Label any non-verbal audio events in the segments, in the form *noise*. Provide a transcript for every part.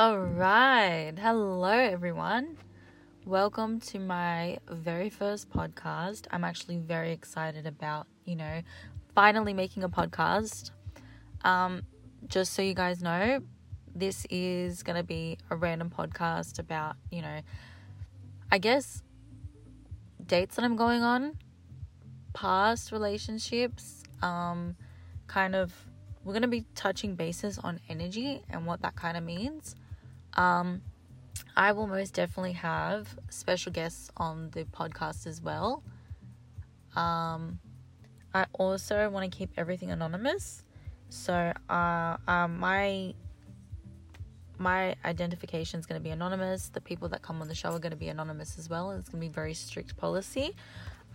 All right. Hello, everyone. Welcome to my very first podcast. I'm actually very excited about, you know, finally making a podcast. Um, just so you guys know, this is going to be a random podcast about, you know, I guess dates that I'm going on, past relationships, um, kind of we're going to be touching bases on energy and what that kind of means. Um, I will most definitely have special guests on the podcast as well. Um, I also want to keep everything anonymous. So, uh, um, my my identification is going to be anonymous. The people that come on the show are going to be anonymous as well. It's going to be very strict policy.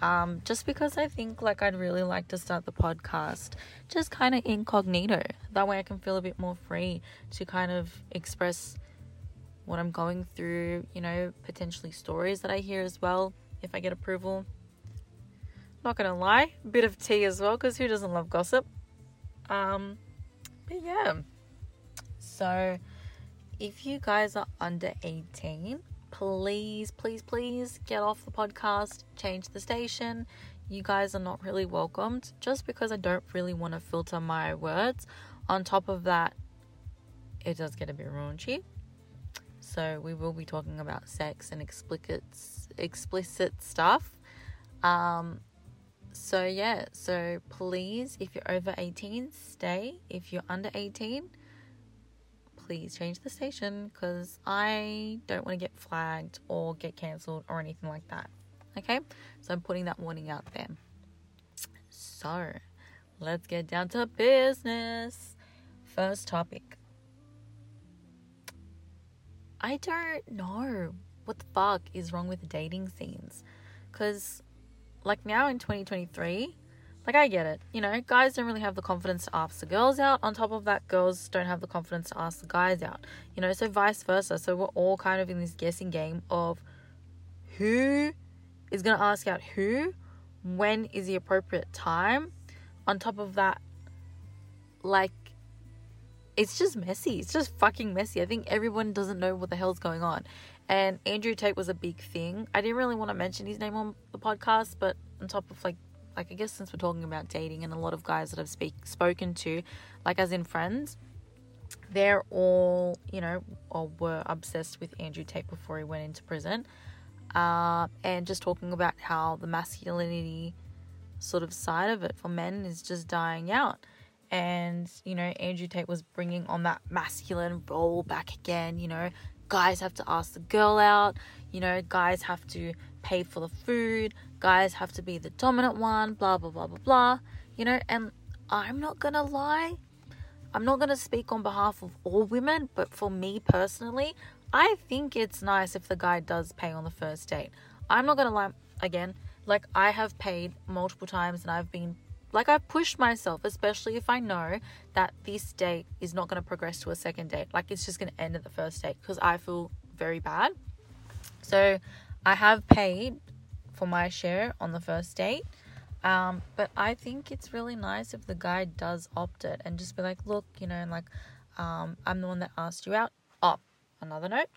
Um, just because I think like I'd really like to start the podcast just kind of incognito. That way I can feel a bit more free to kind of express what I'm going through, you know, potentially stories that I hear as well if I get approval. Not gonna lie, a bit of tea as well because who doesn't love gossip? Um, but yeah. So if you guys are under 18, please, please, please get off the podcast, change the station. You guys are not really welcomed just because I don't really want to filter my words. On top of that, it does get a bit raunchy. So we will be talking about sex and explicit explicit stuff. Um, so yeah, so please, if you're over 18, stay. If you're under 18, please change the station because I don't want to get flagged or get cancelled or anything like that. Okay, so I'm putting that warning out there. So let's get down to business. First topic. I don't know what the fuck is wrong with dating scenes because, like, now in 2023, like I get it. You know, guys don't really have the confidence to ask the girls out. On top of that, girls don't have the confidence to ask the guys out. You know, so vice versa. So we're all kind of in this guessing game of who is going to ask out who, when is the appropriate time. On top of that, like it's just messy. It's just fucking messy. I think everyone doesn't know what the hell's going on. And Andrew Tate was a big thing. I didn't really want to mention his name on the podcast, but on top of like like I guess since we're talking about dating and a lot of guys that I've speak spoken to, like as in friends, they're all you know or were obsessed with Andrew Tate before he went into prison, uh, and just talking about how the masculinity sort of side of it for men is just dying out. And you know, Andrew Tate was bringing on that masculine role back again. You know, guys have to ask the girl out. You know, guys have to pay for the food guys have to be the dominant one, blah, blah, blah, blah, blah. You know, and I'm not gonna lie, I'm not gonna speak on behalf of all women, but for me personally, I think it's nice if the guy does pay on the first date. I'm not gonna lie, again, like I have paid multiple times and I've been like I push myself, especially if I know that this date is not going to progress to a second date. Like it's just going to end at the first date because I feel very bad. So I have paid for my share on the first date. Um, but I think it's really nice if the guy does opt it and just be like, look, you know, like, um, I'm the one that asked you out. Oh, another note.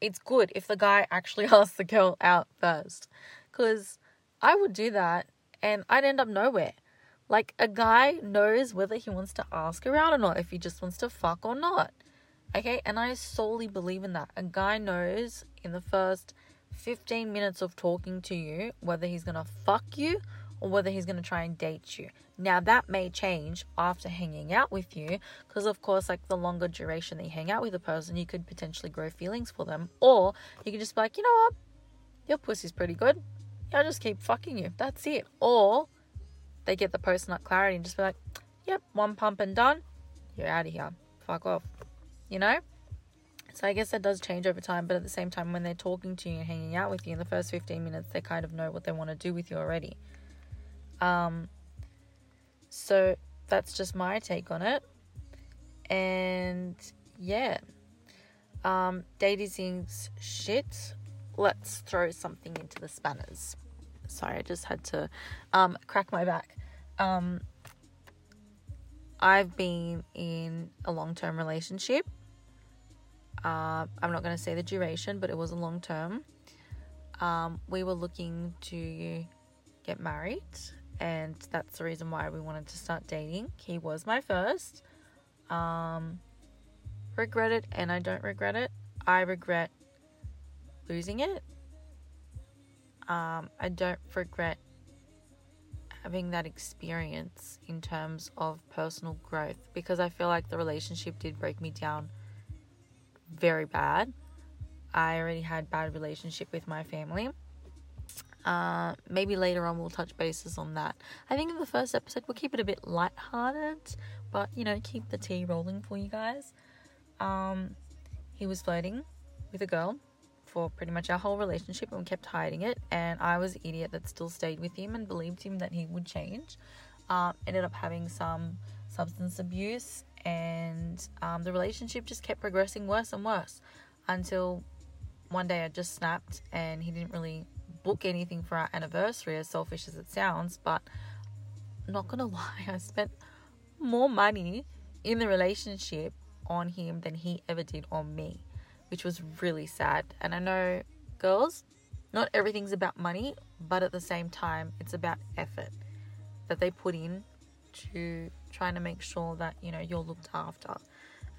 It's good if the guy *laughs* actually asks the girl out first. Because I would do that and I'd end up nowhere. Like, a guy knows whether he wants to ask her out or not, if he just wants to fuck or not. Okay, and I solely believe in that. A guy knows in the first 15 minutes of talking to you whether he's to fuck you or whether he's to try and date you. Now, that may change after hanging out with you because, of course, like the longer duration that you hang out with a person, you could potentially grow feelings for them, or you could just be like, you know what, your pussy's pretty good. I'll just keep fucking you. That's it. Or they get the post nut clarity and just be like, yep, one pump and done. You're out of here. Fuck off. You know? So I guess that does change over time, but at the same time, when they're talking to you and hanging out with you in the first 15 minutes, they kind of know what they want to do with you already. Um, so that's just my take on it. And yeah, um, dating's shit. Let's throw something into the spanners. Sorry, I just had to um, crack my back. Um, I've been in a long term relationship Uh, I'm not going to say the duration, but it was a long term. Um, we were looking to get married, and that's the reason why we wanted to start dating. He was my first. Um, regret it, and I don't regret it. I regret losing it. Um, I don't regret having that experience in terms of personal growth because I feel like the relationship did break me down very bad. I already had bad relationship with my family. Uh, maybe later on we'll touch bases on that. I think in the first episode we'll keep it a bit light-hearted, but you know, keep the tea rolling for you guys. Um, he was flirting with a girl for pretty much our whole relationship and we kept hiding it. And I was the idiot that still stayed with him and believed him that he would change. Um, ended up having some substance abuse, and um, the relationship just kept progressing worse and worse until one day I just snapped and he didn't really book anything for our anniversary, as selfish as it sounds. But not gonna *laughs* lie, I spent more money in the relationship on him than he ever did on me which was really sad. And I know, girls, not everything's about money, but at the same time, it's about effort that they put in to trying to make sure that you know you're looked after.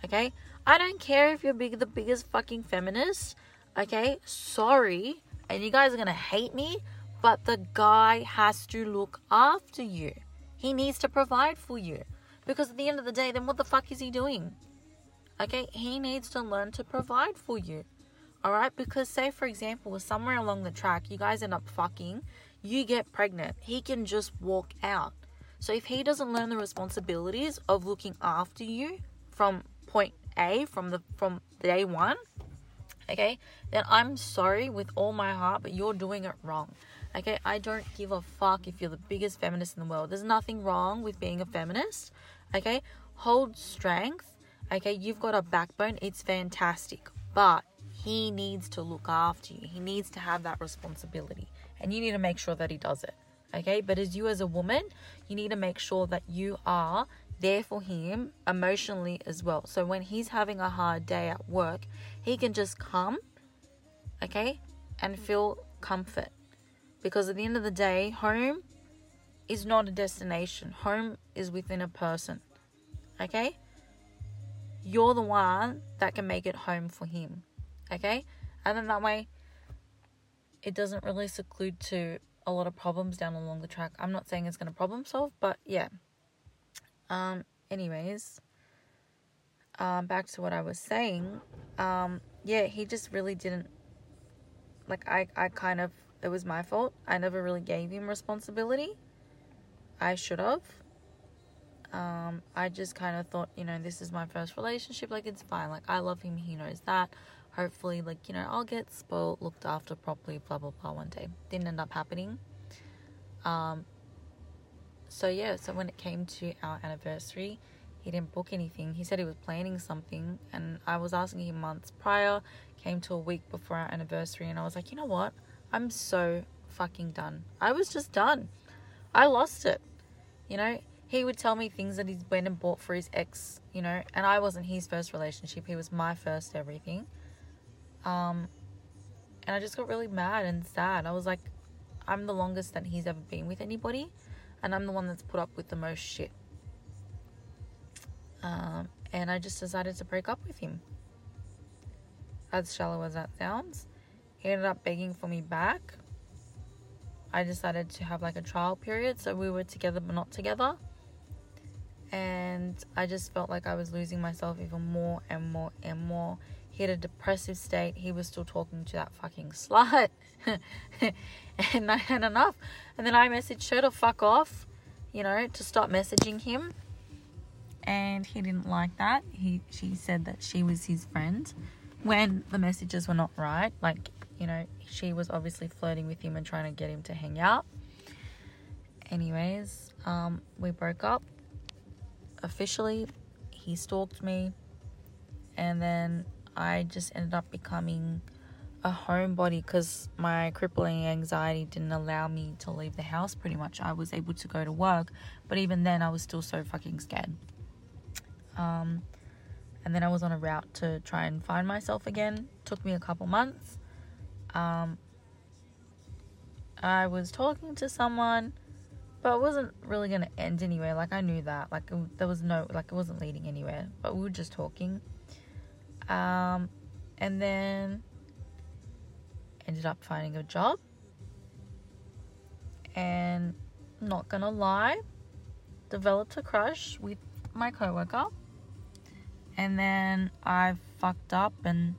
Okay, I don't care if you're big, the biggest fucking feminist. Okay, sorry, and you guys are gonna hate me, but the guy has to look after you. He needs to provide for you. Because at the end of the day, then what the fuck is he doing? Okay, he needs to learn to provide for you. All right, because say for example, somewhere along the track, you guys end up fucking, you get pregnant. He can just walk out. So if he doesn't learn the responsibilities of looking after you from point A, from the from day one, okay, then I'm sorry with all my heart, but you're doing it wrong. Okay, I don't give a fuck if you're the biggest feminist in the world. There's nothing wrong with being a feminist. Okay, hold strength Okay, you've got a backbone, it's fantastic, but he needs to look after you. He needs to have that responsibility, and you need to make sure that he does it. Okay, but as you, as a woman, you need to make sure that you are there for him emotionally as well. So when he's having a hard day at work, he can just come, okay, and feel comfort. Because at the end of the day, home is not a destination, home is within a person, okay? You're the one that can make it home for him. Okay? And then that way, it doesn't really seclude to a lot of problems down along the track. I'm not saying it's going to problem solve, but yeah. Um, anyways, um, back to what I was saying. Um, yeah, he just really didn't. Like, I, I kind of. It was my fault. I never really gave him responsibility. I should have um, I just kind of thought, you know, this is my first relationship. Like, it's fine. Like, I love him. He knows that. Hopefully, like, you know, I'll get spoiled, looked after properly, blah, blah, blah, one day. Didn't end up happening. Um, so, yeah, so when it came to our anniversary, he didn't book anything. He said he was planning something, and I was asking him months prior, came to a week before our anniversary, and I was like, you know what? I'm so fucking done. I was just done. I lost it. You know, he would tell me things that he's went and bought for his ex, you know, and I wasn't his first relationship. He was my first everything. Um, and I just got really mad and sad. I was like, I'm the longest that he's ever been with anybody, and I'm the one that's put up with the most shit. Um, and I just decided to break up with him. As shallow as that sounds, he ended up begging for me back. I decided to have like a trial period, so we were together but not together and I just felt like I was losing myself even more and more and more. He had a depressive state. He was still talking to that fucking slut. *laughs* and I had enough. And then I messaged her to fuck off, you know, to stop messaging him. And he didn't like that. He she said that she was his friend when the messages were not right. Like, you know, she was obviously flirting with him and trying to get him to hang out. Anyways, um, we broke up officially he stalked me and then I just ended up becoming a homebody because my crippling anxiety didn't allow me to leave the house pretty much. I was able to go to work, but even then I was still so fucking scared. Um, and then I was on a route to try and find myself again. Took me a couple months. Um, I was talking to someone, but it wasn't really gonna end anywhere. Like I knew that. Like it, there was no like it wasn't leading anywhere. But we were just talking. Um, and then ended up finding a job. And not gonna lie, developed a crush with my coworker. And then I fucked up and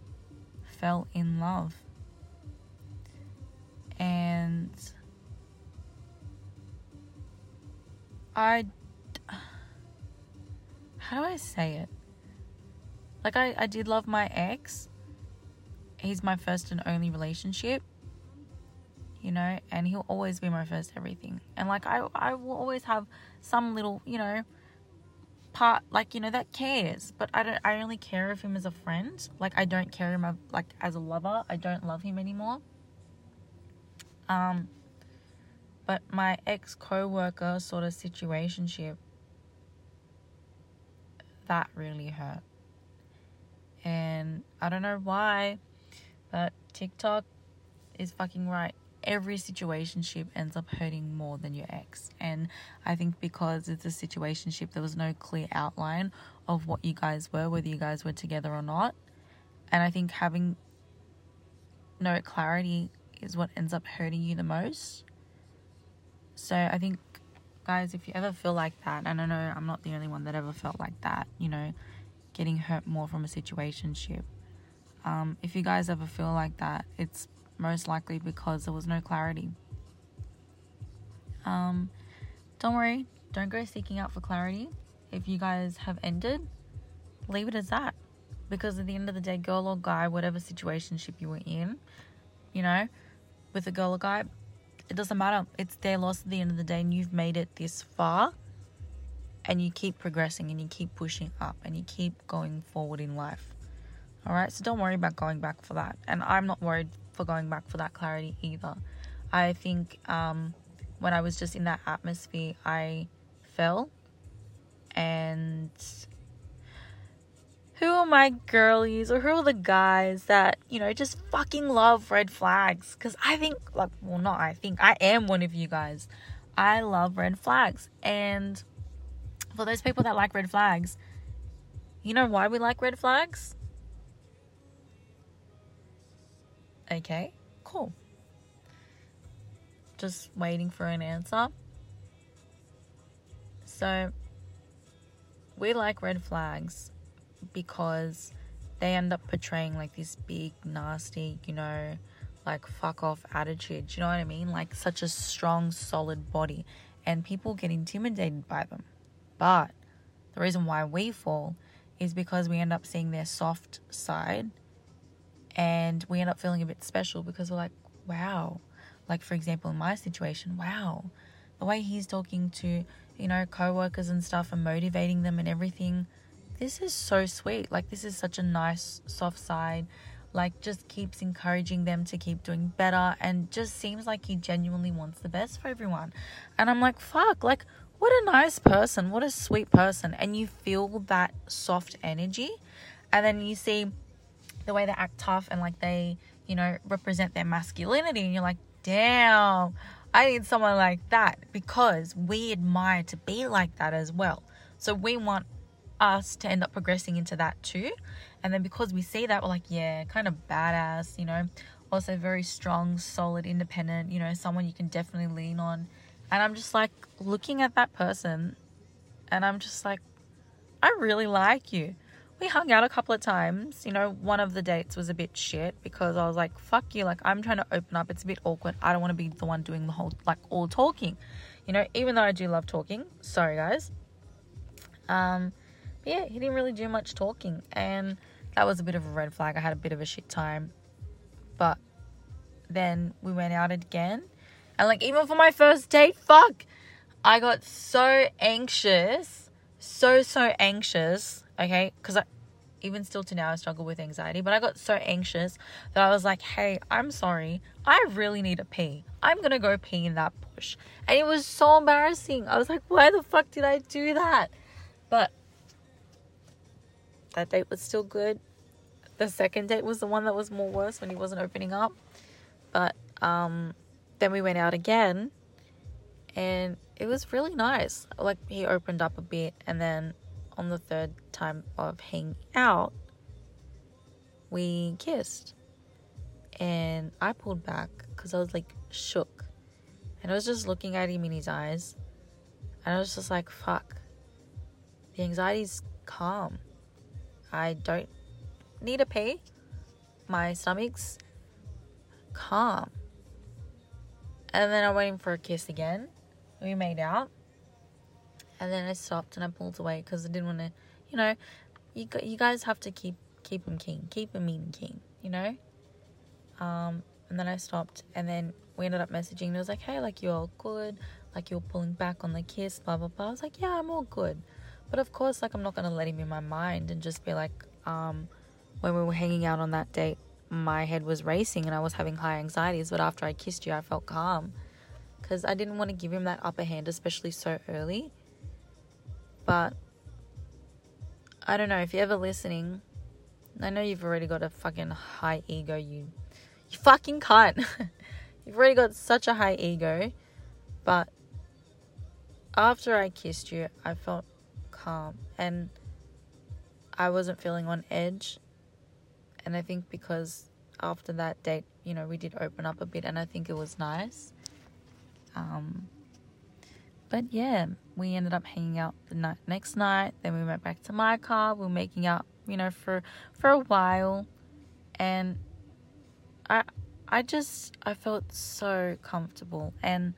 fell in love. And I. How do I say it? Like, I, I did love my ex. He's my first and only relationship. You know, and he'll always be my first everything. And like I I will always have some little, you know, part like you know that cares but i don't i only care of him as a friend like i don't care him like as a lover i don't love him anymore um but my ex co-worker sort of situationship that really hurt and i don't know why but tiktok is fucking right every situationship ends up hurting more than your ex. And I think because it's a situationship, there was no clear outline of what you guys were, whether you guys were together or not. And I think having no clarity is what ends up hurting you the most. So I think, guys, if you ever feel like that, and I know I'm not the only one that ever felt like that, you know, getting hurt more from a situationship. Um, if you guys ever feel like that, it's most likely because there was no clarity. Um, don't worry, don't go seeking out for clarity. If you guys have ended, leave it as that. Because at the end of the day, girl or guy, whatever situationship you were in, you know, with a girl or guy, it doesn't matter. It's their loss at the end of the day, and you've made it this far, and you keep progressing and you keep pushing up and you keep going forward in life. All right, so don't worry about going back for that. And I'm not worried for going back for that clarity either. I think um, when I was just in that atmosphere, I fell. And who are my girlies or who are the guys that, you know, just fucking love red flags? Because I think, like, well, not I think, I am one of you guys. I love red flags. And for those people that like red flags, you know why we like red flags? Okay, cool. Just waiting for an answer. So, we like red flags because they end up portraying like this big, nasty, you know, like fuck off attitude. Do you know what I mean? Like such a strong, solid body. And people get intimidated by them. But the reason why we fall is because we end up seeing their soft side and we end up feeling a bit special because we're like, wow. Like, for example, in my situation, wow, the way he's talking to, you know, co workers and stuff and motivating them and everything, this is so sweet. Like, this is such a nice, soft side. Like, just keeps encouraging them to keep doing better and just seems like he genuinely wants the best for everyone. And I'm like, fuck, like, what a nice person, what a sweet person. And you feel that soft energy. And then you see the way they act tough and like they, you know, represent their masculinity. And you're like, damn, I need someone like that because we admire to be like that as well. So we want us to end up progressing into that too. And then because we see that, we're like, yeah, kind of badass, you know, also very strong, solid, independent, you know, someone you can definitely lean on. And I'm just like looking at that person and I'm just like, I really like you we hung out a couple of times. You know, one of the dates was a bit shit because I was like, fuck you. Like, I'm trying to open up. It's a bit awkward. I don't want to be the one doing the whole, like, all talking. You know, even though I do love talking. Sorry, guys. Um, yeah, he didn't really do much talking. And that was a bit of a red flag. I had a bit of a shit time. But then we went out again. And, like, even for my first date, fuck. I got so anxious. So, so anxious okay? Because I even still to now, I struggle with anxiety, but I got so anxious that I was like, hey, I'm sorry. I really need a pee. I'm gonna go pee in that bush. And it was so embarrassing. I was like, why the fuck did I do that? But that date was still good. The second date was the one that was more worse when he wasn't opening up. But um, then we went out again, and it was really nice. Like he opened up a bit, and then on the third time of hanging out, we kissed. And I pulled back because I was like shook. And I was just looking at him in his eyes. And I was just like, fuck. The anxiety's calm. I don't need a pee. My stomach's calm. And then I'm waiting for a kiss again. We made out. And then I stopped and I pulled away because I didn't want to, you know, you you guys have to keep keep him king, keep him mean king, you know. Um, and then I stopped, and then we ended up messaging. And it was like, hey, like you're all good, like you're pulling back on the kiss, blah blah blah. I was like, yeah, I'm all good, but of course, like I'm not gonna let him in my mind and just be like, um, when we were hanging out on that date, my head was racing and I was having high anxieties. But after I kissed you, I felt calm because I didn't want to give him that upper hand, especially so early. But I don't know if you're ever listening. I know you've already got a fucking high ego, you you fucking cunt. *laughs* you've already got such a high ego, but after I kissed you, I felt calm and I wasn't feeling on edge. And I think because after that date, you know, we did open up a bit and I think it was nice. Um, but yeah, we ended up hanging out the night, next night. Then we went back to my car. We were making out, you know, for for a while, and I I just I felt so comfortable. And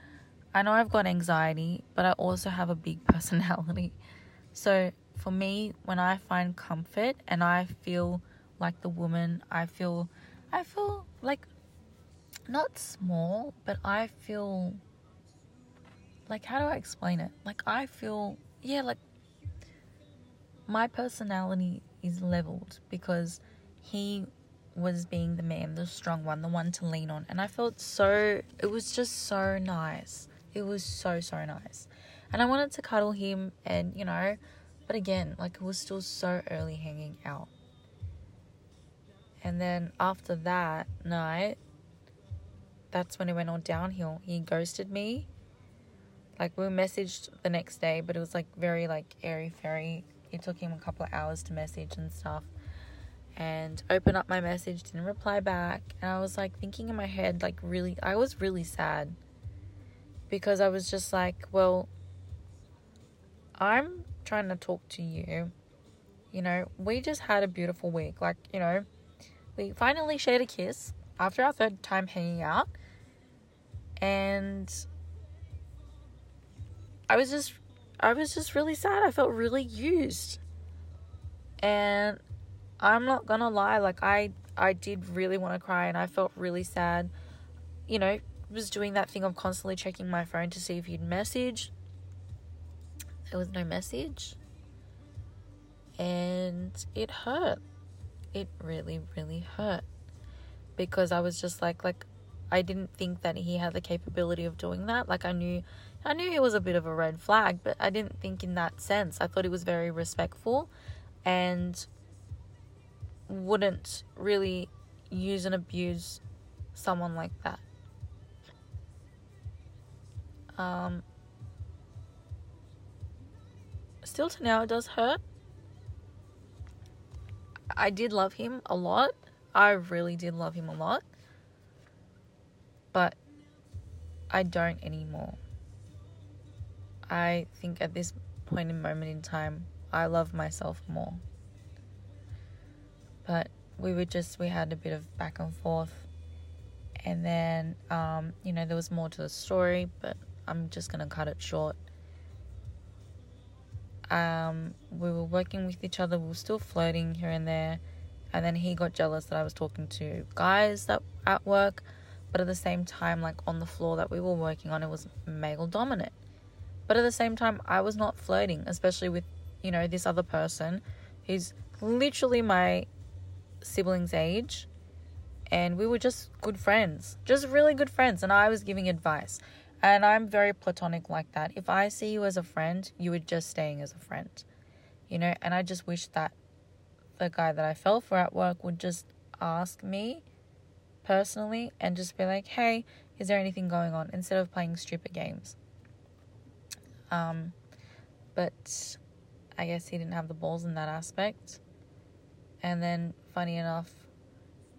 I know I've got anxiety, but I also have a big *laughs* personality. So for me, when I find comfort and I feel like the woman, I feel I feel like not small, but I feel like how do I explain it? Like I feel yeah, like my personality is leveled because he was being the man, the strong one, the one to lean on. And I felt so it was just so nice. It was so so nice. And I wanted to cuddle him and, you know, but again, like it was still so early hanging out. And then after that night, that's when it went on downhill. He ghosted me like we messaged the next day, but it was like very like airy fairy. It took him a couple of hours to message and stuff. And open up my message, didn't reply back, and I was like thinking in my head, like really, I was really sad because I was just like, well, I'm trying to talk to you. You know, we just had a beautiful week. Like, you know, we finally shared a kiss after our third time hanging out. And I was just I was just really sad. I felt really used. And I'm not gonna lie, like I I did really want to cry and I felt really sad. You know, was doing that thing of constantly checking my phone to see if he'd message. There was no message. And it hurt. It really, really hurt. Because I was just like like I didn't think that he had the capability of doing that. Like I knew I knew he was a bit of a red flag, but I didn't think in that sense. I thought he was very respectful and wouldn't really use and abuse someone like that. Um, still to now, it does hurt. I did love him a lot. I really did love him a lot. But I don't anymore. I think at this point in moment in time, I love myself more. But we were just, we had a bit of back and forth. And then, um, you know, there was more to the story, but I'm just going to cut it short. Um, we were working with each other, we were still flirting here and there. And then he got jealous that I was talking to guys that at work, but at the same time, like on the floor that we were working on, it was male dominant. But at the same time, I was not flirting, especially with, you know, this other person who's literally my sibling's age. And we were just good friends, just really good friends. And I was giving advice. And I'm very platonic like that. If I see you as a friend, you were just staying as a friend, you know. And I just wish that the guy that I fell for at work would just ask me personally and just be like, hey, is there anything going on? Instead of playing stupid games. Um, but I guess he didn't have the balls in that aspect. And then, funny enough,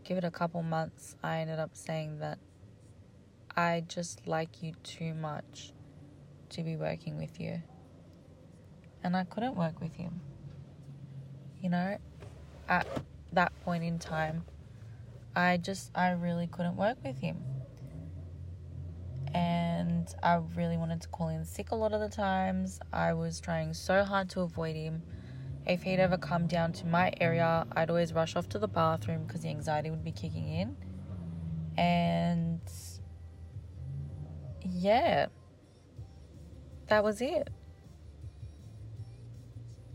give it a couple months, I ended up saying that I just like you too much to be working with you. And I couldn't work with him. You know, at that point in time, I just, I really couldn't work with him. And I really wanted to call in sick a lot of the times. I was trying so hard to avoid him. If he'd ever come down to my area, I'd always rush off to the bathroom because the anxiety would be kicking in. And yeah, that was it.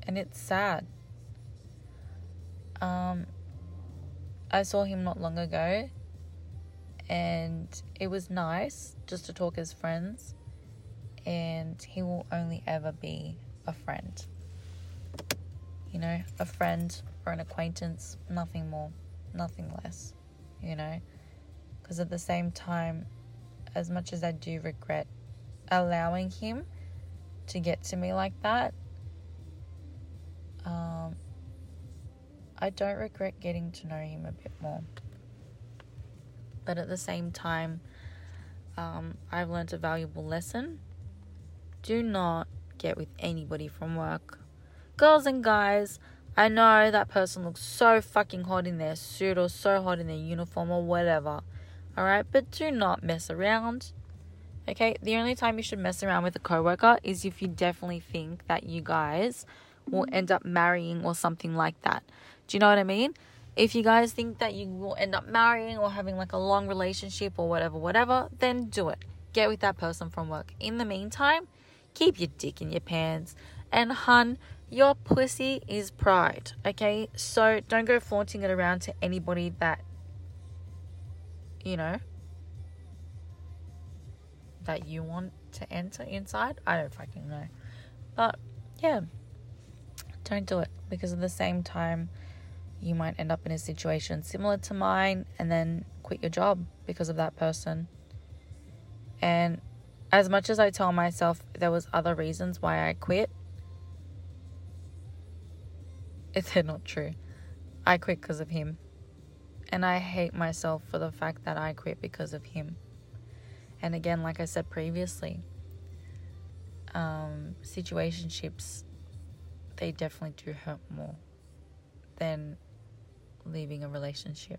And it's sad. Um, I saw him not long ago, and it was nice just to talk as friends. And he will only ever be a friend. You know, a friend or an acquaintance, nothing more, nothing less, you know. Because at the same time, as much as I do regret allowing him to get to me like that, um, I don't regret getting to know him a bit more. But at the same time, um, I've learned a valuable lesson. Do not get with anybody from work. Girls and guys, I know that person looks so fucking hot in their suit or so hot in their uniform or whatever. Alright, but do not mess around. Okay, the only time you should mess around with a coworker is if you definitely think that you guys will end up marrying or something like that. Do you know what I mean? If you guys think that you will end up marrying or having like a long relationship or whatever, whatever, then do it. Get with that person from work. In the meantime, keep your dick in your pants. And hun, your pussy is pride, okay? So don't go flaunting it around to anybody that, you know, that you want to enter inside. I don't fucking know. But yeah, don't do it because at the same time, you might end up in a situation similar to mine and then quit your job because of that person. And as much as I tell myself there was other reasons why I quit, if *laughs* they're not true. I quit because of him. And I hate myself for the fact that I quit because of him. And again, like I said previously, um, situationships, they definitely do hurt more than leaving a relationship.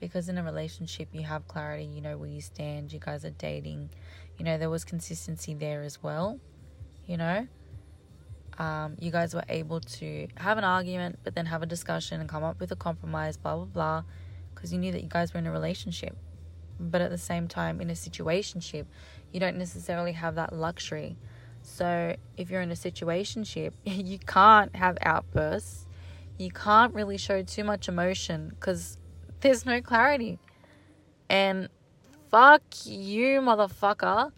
Because in a relationship, you have clarity, you know where you stand, you guys are dating, you know, there was consistency there as well, you know. Um, you guys were able to have an argument, but then have a discussion and come up with a compromise, blah, blah, blah, because you knew that you guys were in a relationship. But at the same time, in a situationship, you don't necessarily have that luxury. So if you're in a situationship, *laughs* you can't have outbursts you can't really show too much emotion because there's no clarity. And fuck you, motherfucker,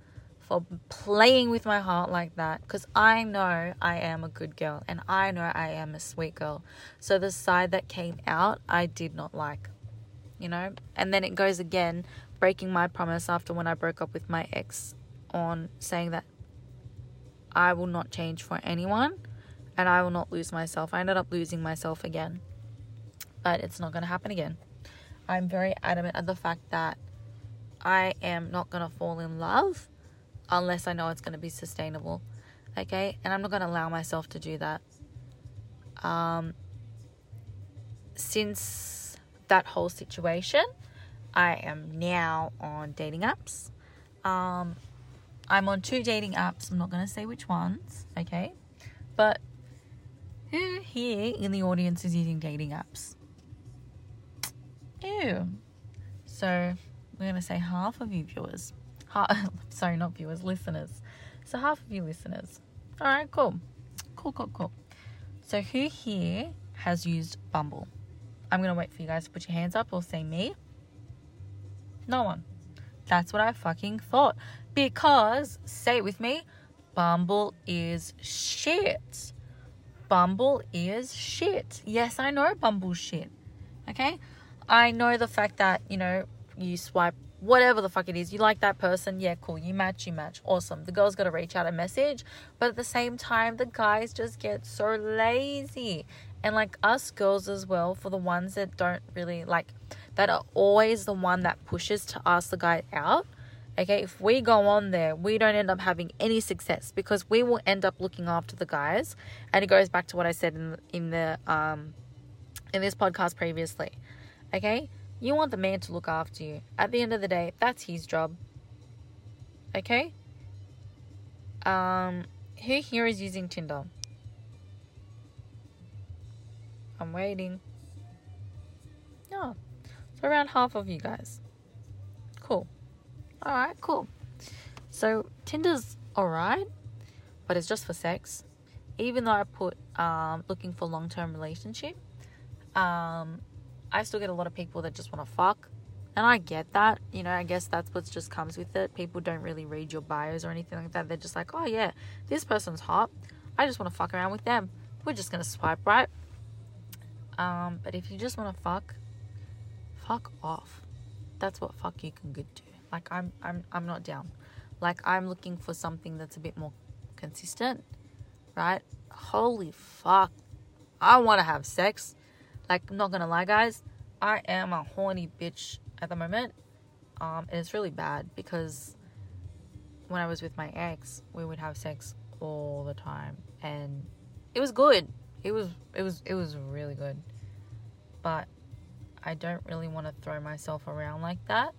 for playing with my heart like that because I know I am a good girl and I know I am a sweet girl. So the side that came out, I did not like, you know? And then it goes again, breaking my promise after when I broke up with my ex on saying that I will not change for anyone and I will not lose myself. I ended up losing myself again, but it's not going to happen again. I'm very adamant of the fact that I am not going to fall in love unless I know it's going to be sustainable. Okay? And I'm not going to allow myself to do that. Um, since that whole situation, I am now on dating apps. Um, I'm on two dating apps. I'm not going to say which ones, okay? But who here in the audience is using dating apps? Ew. So we're going to say half of you viewers. Half, ah, *laughs* sorry, not viewers, listeners. So half of you listeners. All right, cool. Cool, cool, cool. So who here has used Bumble? I'm going to wait for you guys to put your hands up or say me. No one. That's what I fucking thought. Because, say it with me, Bumble is shit Bumble is shit. Yes, I know Bumble shit. Okay? I know the fact that, you know, you swipe whatever the fuck it is, you like that person, yeah, cool. You match, you match, awesome. The girl's got to reach out a message, but at the same time, the guys just get so lazy. And like us girls as well, for the ones that don't really like, that are always the one that pushes to ask the guy out. Okay, if we go on there, we don't end up having any success because we will end up looking after the guys, and it goes back to what I said in in the um in this podcast previously. Okay, you want the man to look after you. At the end of the day, that's his job. Okay? Um, who here is using Tinder? I'm waiting. Yeah. So around half of you guys. Cool. Alright, cool. So Tinder's alright, but it's just for sex. Even though I put um looking for long term relationship, um I still get a lot of people that just want to fuck. And I get that. You know, I guess that's what just comes with it. People don't really read your bios or anything like that. They're just like, oh, yeah, this person's hot. I just want to fuck around with them. We're just going to swipe right. Um, but if you just want to fuck, fuck off. That's what fuck you can good do. Like I'm I'm I'm not down. Like I'm looking for something that's a bit more consistent, right? Holy fuck. I want to have sex. Like, I'm not gonna lie, guys, I am a horny bitch at the moment. Um, and it's really bad because when I was with my ex, we would have sex all the time, and it was good. It was it was it was really good, but I don't really want to throw myself around like that.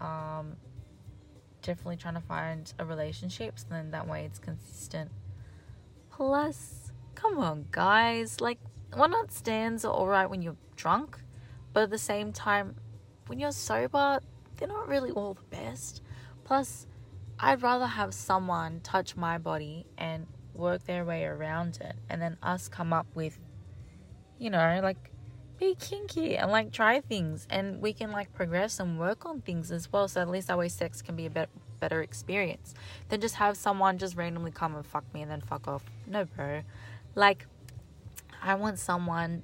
Um, definitely trying to find a relationship, so then that way it's consistent. Plus, come on, guys, like one night stands are alright when you're drunk, but at the same time, when you're sober, they're not really all the best. Plus, I'd rather have someone touch my body and work their way around it, and then us come up with, you know, like be kinky and like try things, and we can like progress and work on things as well. So at least that way, sex can be a bit better experience than just have someone just randomly come and fuck me and then fuck off. No, bro. Like, I want someone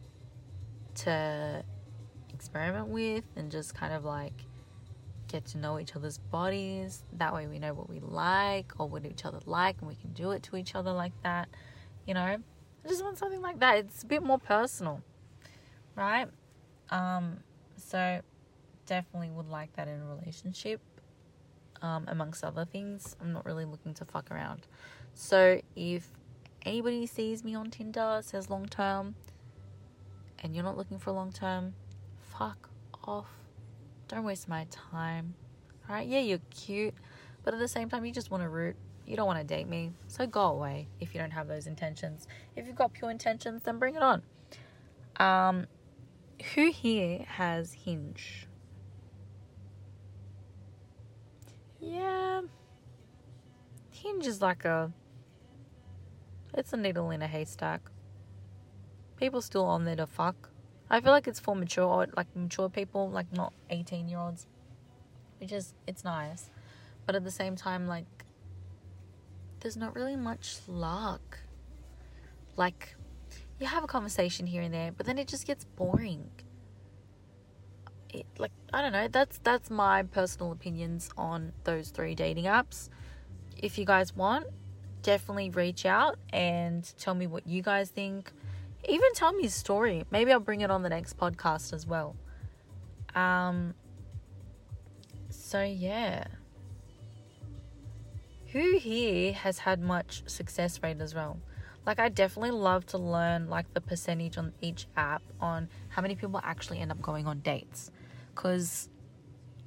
to experiment with and just kind of like get to know each other's bodies. That way we know what we like or what each other like and we can do it to each other like that. You know, I just want something like that. It's a bit more personal, right? Um, so definitely would like that in a relationship. Um, amongst other things, I'm not really looking to fuck around. So if anybody sees me on Tinder, says long term, and you're not looking for long term, fuck off. Don't waste my time. Alright, yeah, you're cute, but at the same time, you just want to root. You don't want to date me, so go away if you don't have those intentions. If you've got pure intentions, then bring it on. Um, who here has Hinge? Yeah, Hinge is like a it's a needle in a haystack. People still on there to fuck. I feel like it's for mature, like mature people, like not 18 year olds. Which is, it's nice. But at the same time, like, there's not really much luck. Like, you have a conversation here and there, but then it just gets boring. It, like I don't know. That's that's my personal opinions on those three dating apps. If you guys want, definitely reach out and tell me what you guys think. Even tell me a story. Maybe I'll bring it on the next podcast as well. Um so yeah. Who here has had much success rate as well? Like I definitely love to learn like the percentage on each app on how many people actually end up going on dates. Cuz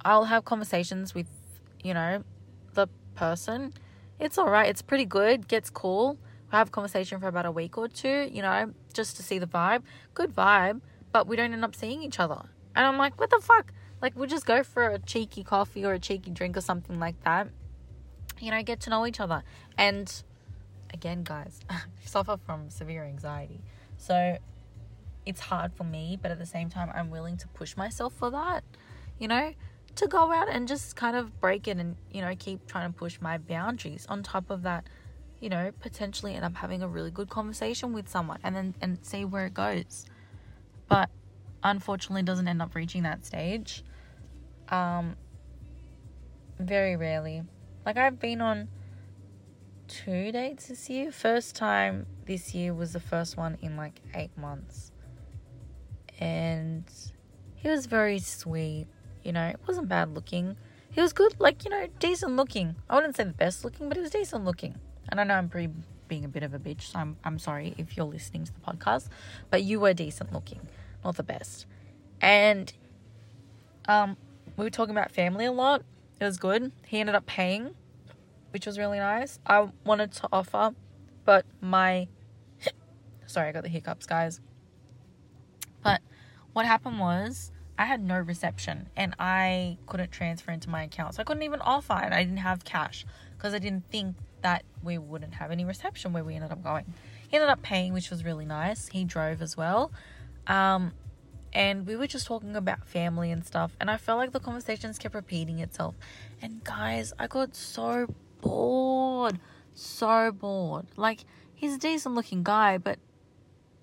I'll have conversations with, you know, the person it's all right. It's pretty good. Gets cool. I have a conversation for about a week or two, you know, just to see the vibe. Good vibe, but we don't end up seeing each other. And I'm like, what the fuck? Like, we'll just go for a cheeky coffee or a cheeky drink or something like that. You know, get to know each other. And again, guys, *laughs* suffer from severe anxiety. So it's hard for me, but at the same time, I'm willing to push myself for that. You know, to go out and just kind of break it and, you know, keep trying to push my boundaries. On top of that, you know, potentially end up having a really good conversation with someone and then and see where it goes. But unfortunately doesn't end up reaching that stage. Um very rarely. Like I've been on two dates this year. First time this year was the first one in like 8 months. And he was very sweet, you know, it wasn't bad looking he was good, like, you know, decent looking. I wouldn't say the best looking, but he was decent looking. And I know I'm pretty being a bit of a bitch, so I'm, I'm sorry if you're listening to the podcast, but you were decent looking, not the best. And um, we were talking about family a lot. It was good. He ended up paying, which was really nice. I wanted to offer, but my *coughs* sorry, I got the hiccups, guys. But what happened was I had no reception and I couldn't transfer into my account. So I couldn't even offer and I didn't have cash because I didn't think that we wouldn't have any reception where we ended up going. He ended up paying, which was really nice. He drove as well. Um, and we were just talking about family and stuff. And I felt like the conversations kept repeating itself. And guys, I got so bored. So bored. Like, he's a decent looking guy, but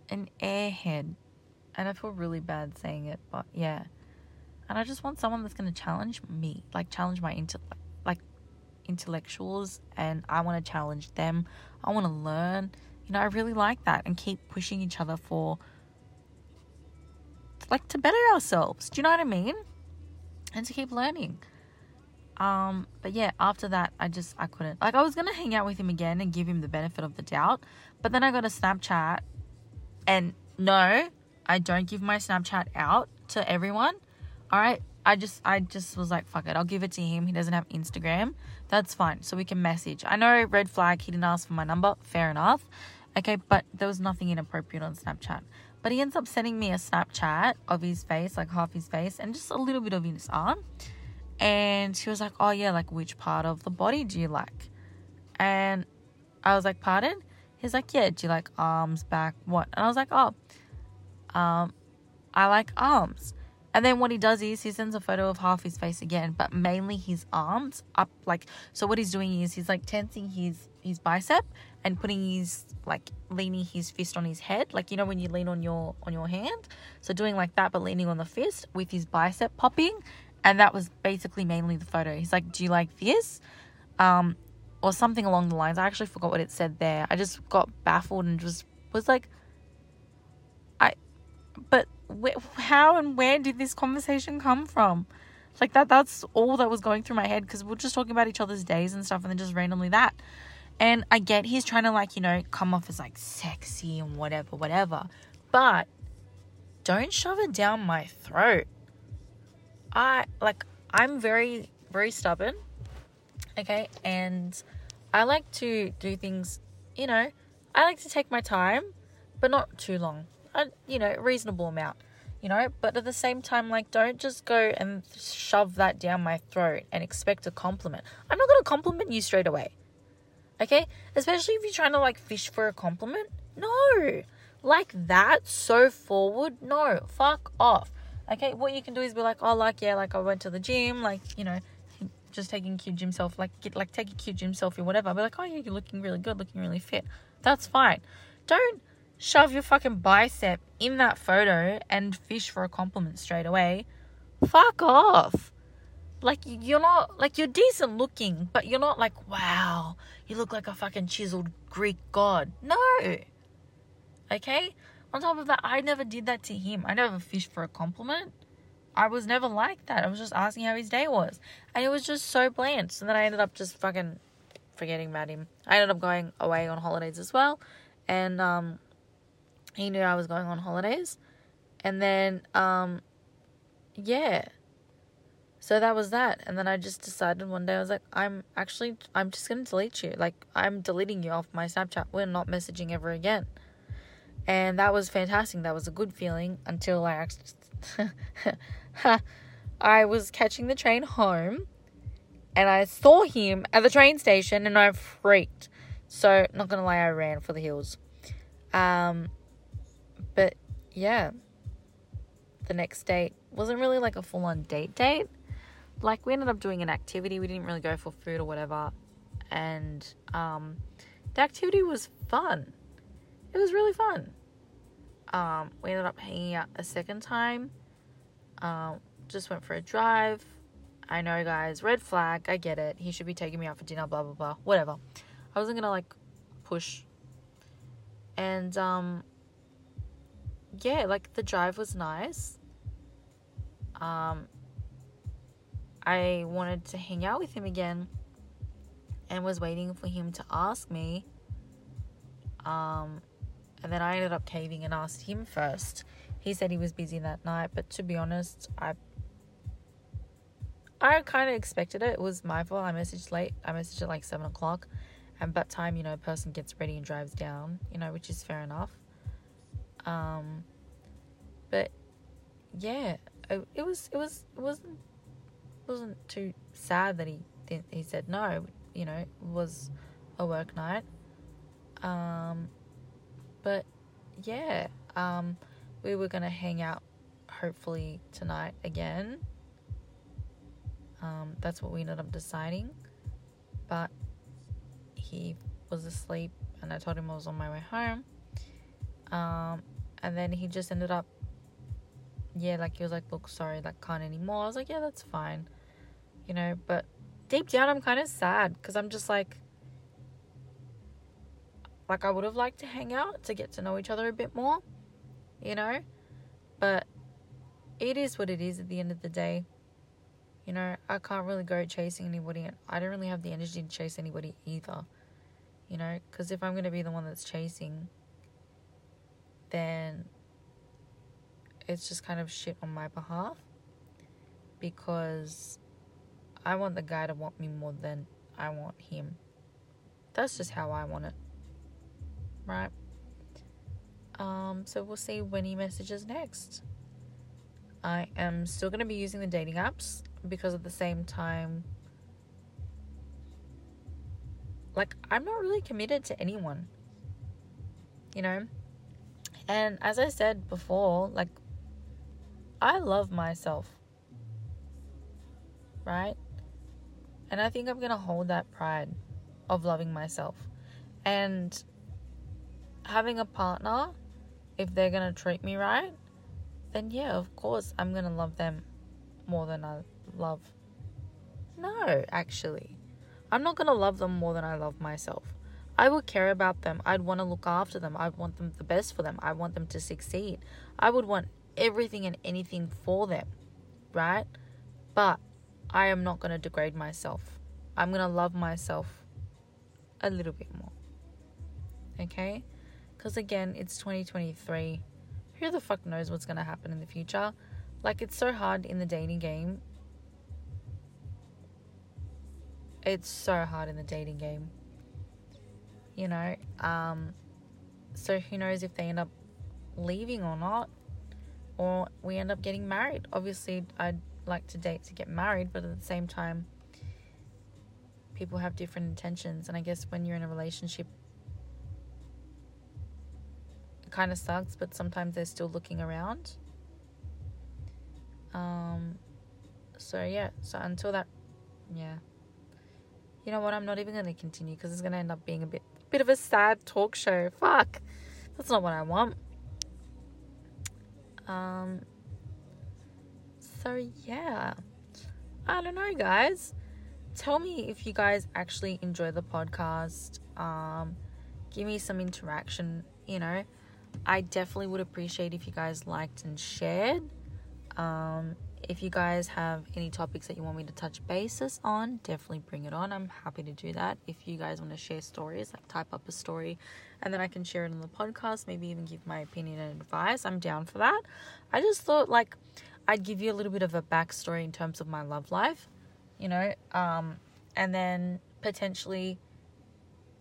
an airhead and I feel really bad saying it, but yeah. And I just want someone that's going to challenge me, like challenge my like intellectuals, and I want to challenge them. I want to learn. You know, I really like that, and keep pushing each other for like to better ourselves. Do you know what I mean? And to keep learning. Um, but yeah, after that, I just I couldn't. Like, I was gonna hang out with him again and give him the benefit of the doubt, but then I got a Snapchat, and no, I don't give my Snapchat out to everyone. All right. I just I just was like, fuck it, I'll give it to him. He doesn't have Instagram. That's fine. So we can message. I know red flag, he didn't ask for my number. Fair enough. Okay, but there was nothing inappropriate on Snapchat. But he ends up sending me a Snapchat of his face, like half his face, and just a little bit of his arm. And he was like, Oh yeah, like which part of the body do you like? And I was like, Pardon? He's like, Yeah, do you like arms, back, what? And I was like, Oh, um, I like arms. And then what he does is he sends a photo of half his face again, but mainly his arms up like so what he's doing is he's like tensing his his bicep and putting his like leaning his fist on his head, like you know when you lean on your on your hand. So doing like that but leaning on the fist with his bicep popping. And that was basically mainly the photo. He's like, Do you like this? Um or something along the lines. I actually forgot what it said there. I just got baffled and just was like but wh- how and where did this conversation come from? Like that that's all that was going through my head because we're just talking about each other's days and stuff and then just randomly that. And I get he's trying to like, you know, come off as like sexy and whatever, whatever. But don't shove it down my throat. I like I'm very very stubborn. Okay? And I like to do things, you know, I like to take my time, but not too long a you know reasonable amount you know? But at the same time like don't just go and shove that down my throat and expect a compliment. I'm not going to compliment you straight away okay? Especially if you're trying to like fish for a compliment. No. Like that so forward no. Fuck off okay? What you can do is be like oh like yeah like i went to the gym like you know just taking cute gym self like get like take a cute gym selfie whatever. Be like oh yeah you're looking really good looking really fit. That's fine. Don't shove your fucking bicep in that photo and fish for a compliment straight away. Fuck off. Like you're not like you're decent looking, but you're not like, wow, you look like a fucking chiseled Greek god. No. Okay? On top of that, I never did that to him. I never fished for a compliment. I was never like that. I was just asking how his day was. And it was just so bland. So then I ended up just fucking forgetting about him. I ended up going away on holidays as well. And um he knew I was going on holidays. And then, um, yeah. So that was that. And then I just decided one day, I was like, I'm actually, I'm just going to delete you. Like, I'm deleting you off my Snapchat. We're not messaging ever again. And that was fantastic. That was a good feeling until I actually, *laughs* I was catching the train home and I saw him at the train station and I freaked. So, not gonna lie, I ran for the hills. Um, yeah, the next date wasn't really like a full on date date. Like we ended up doing an activity. We didn't really go for food or whatever. And um, the activity was fun. It was really fun. Um, we ended up hanging out a second time. Um, just went for a drive. I know, guys, red flag. I get it. He should be taking me out for dinner, blah, blah, blah. Whatever. I wasn't gonna like push. And, um, yeah, like the drive was nice. Um, I wanted to hang out with him again and was waiting for him to ask me. Um, and then I ended up caving and asked him first. He said he was busy that night, but to be honest, I I kind of expected it. It was my fault. I messaged late. I messaged at like seven o'clock, and by time you know, a person gets ready and drives down, you know, which is fair enough. Um, but yeah, it, it was it was it wasn't wasn't too sad that he he said no. You know, it was a work night. Um, but yeah, um, we were gonna hang out hopefully tonight again. Um, that's what we ended up deciding. But he was asleep, and I told him I was on my way home. Um, and then he just ended up, yeah, like he was like, "Look, sorry, like can't anymore." I was like, "Yeah, that's fine," you know. But deep down, I'm kind of sad because I'm just like, like I would have liked to hang out to get to know each other a bit more, you know. But it is what it is at the end of the day. You know, I can't really go chasing anybody, and I don't really have the energy to chase anybody either. You know, because if I'm going to be the one that's chasing, then it's just kind of shit on my behalf because I want the guy to want me more than I want him. That's just how I want it. Right? Um, so we'll see when he messages next. I am still going to be using the dating apps because at the same time, like, I'm not really committed to anyone. You know? And as I said before, like, I love myself. Right? And I think I'm going to hold that pride of loving myself. And having a partner, if they're going to treat me right, then yeah, of course, I'm going to love them more than I love. No, actually. I'm not going to love them more than I love myself. I would care about them. I'd want to look after them. I'd want them the best for them. I want them to succeed. I would want everything and anything for them, right? But I am not going to degrade myself. I'm going to love myself a little bit more. Okay? Because again, it's 2023. Who the fuck knows what's going to happen in the future? Like, it's so hard in the dating game. It's so hard in the dating game. You know? Um, so, who knows if they end up leaving or not? Or we end up getting married. Obviously, I'd like to date to get married, but at the same time, people have different intentions. And I guess when you're in a relationship, it kind of sucks, but sometimes they're still looking around. Um, so yeah, so until that, yeah. You know what? I'm not even going to continue because it's going to end up being a bit, bit of a sad talk show. Fuck, that's not what I want. Um. So yeah, I don't know, guys. Tell me if you guys actually enjoy the podcast. Um, give me some interaction. You know, I definitely would appreciate if you guys liked and shared. Um, if you guys have any topics that you want me to touch bases on, definitely bring it on. I'm happy to do that. If you guys want to share stories, like type up a story and then I can share it on the podcast, maybe even give my opinion and advice. I'm down for that. I just thought like I'd give you a little bit of a backstory in terms of my love life, you know, um, and then potentially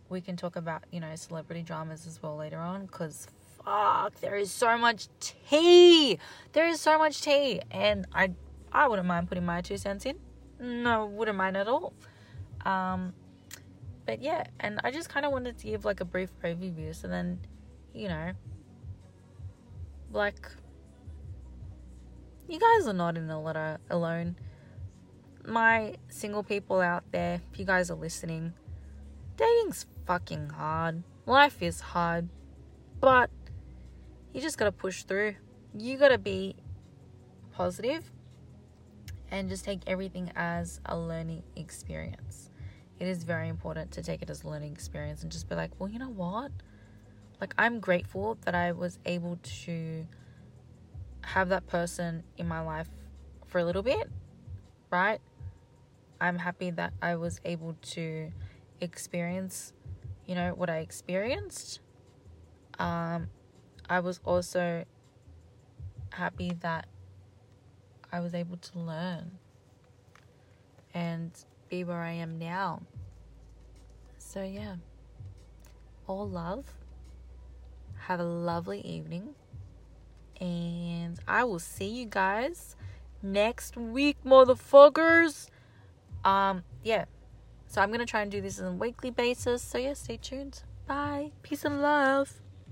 we can talk about, you know, celebrity dramas as well later on because fuck, there is so much tea. There is so much tea, and I I wouldn't mind putting my two cents in. No, wouldn't mind at all. Um, but yeah, and I just kind of wanted to give like a brief overview, so then, you know, like you guys are not in the letter alone. My single people out there, if you guys are listening, dating's fucking hard. Life is hard. But you just gotta push through. You gotta be positive and just take everything as a learning experience. It is very important to take it as a learning experience and just be like, well, you know what? Like, I'm grateful that I was able to have that person in my life for a little bit, right? I'm happy that I was able to experience, you know, what I experienced. Um, I was also happy that I was able to learn and be where I am now. So, yeah, all love. Have a lovely evening. And I will see you guys next week, motherfuckers. Um, yeah. So I'm gonna try and do this on a weekly basis. So yeah, stay tuned. Bye. Peace and love.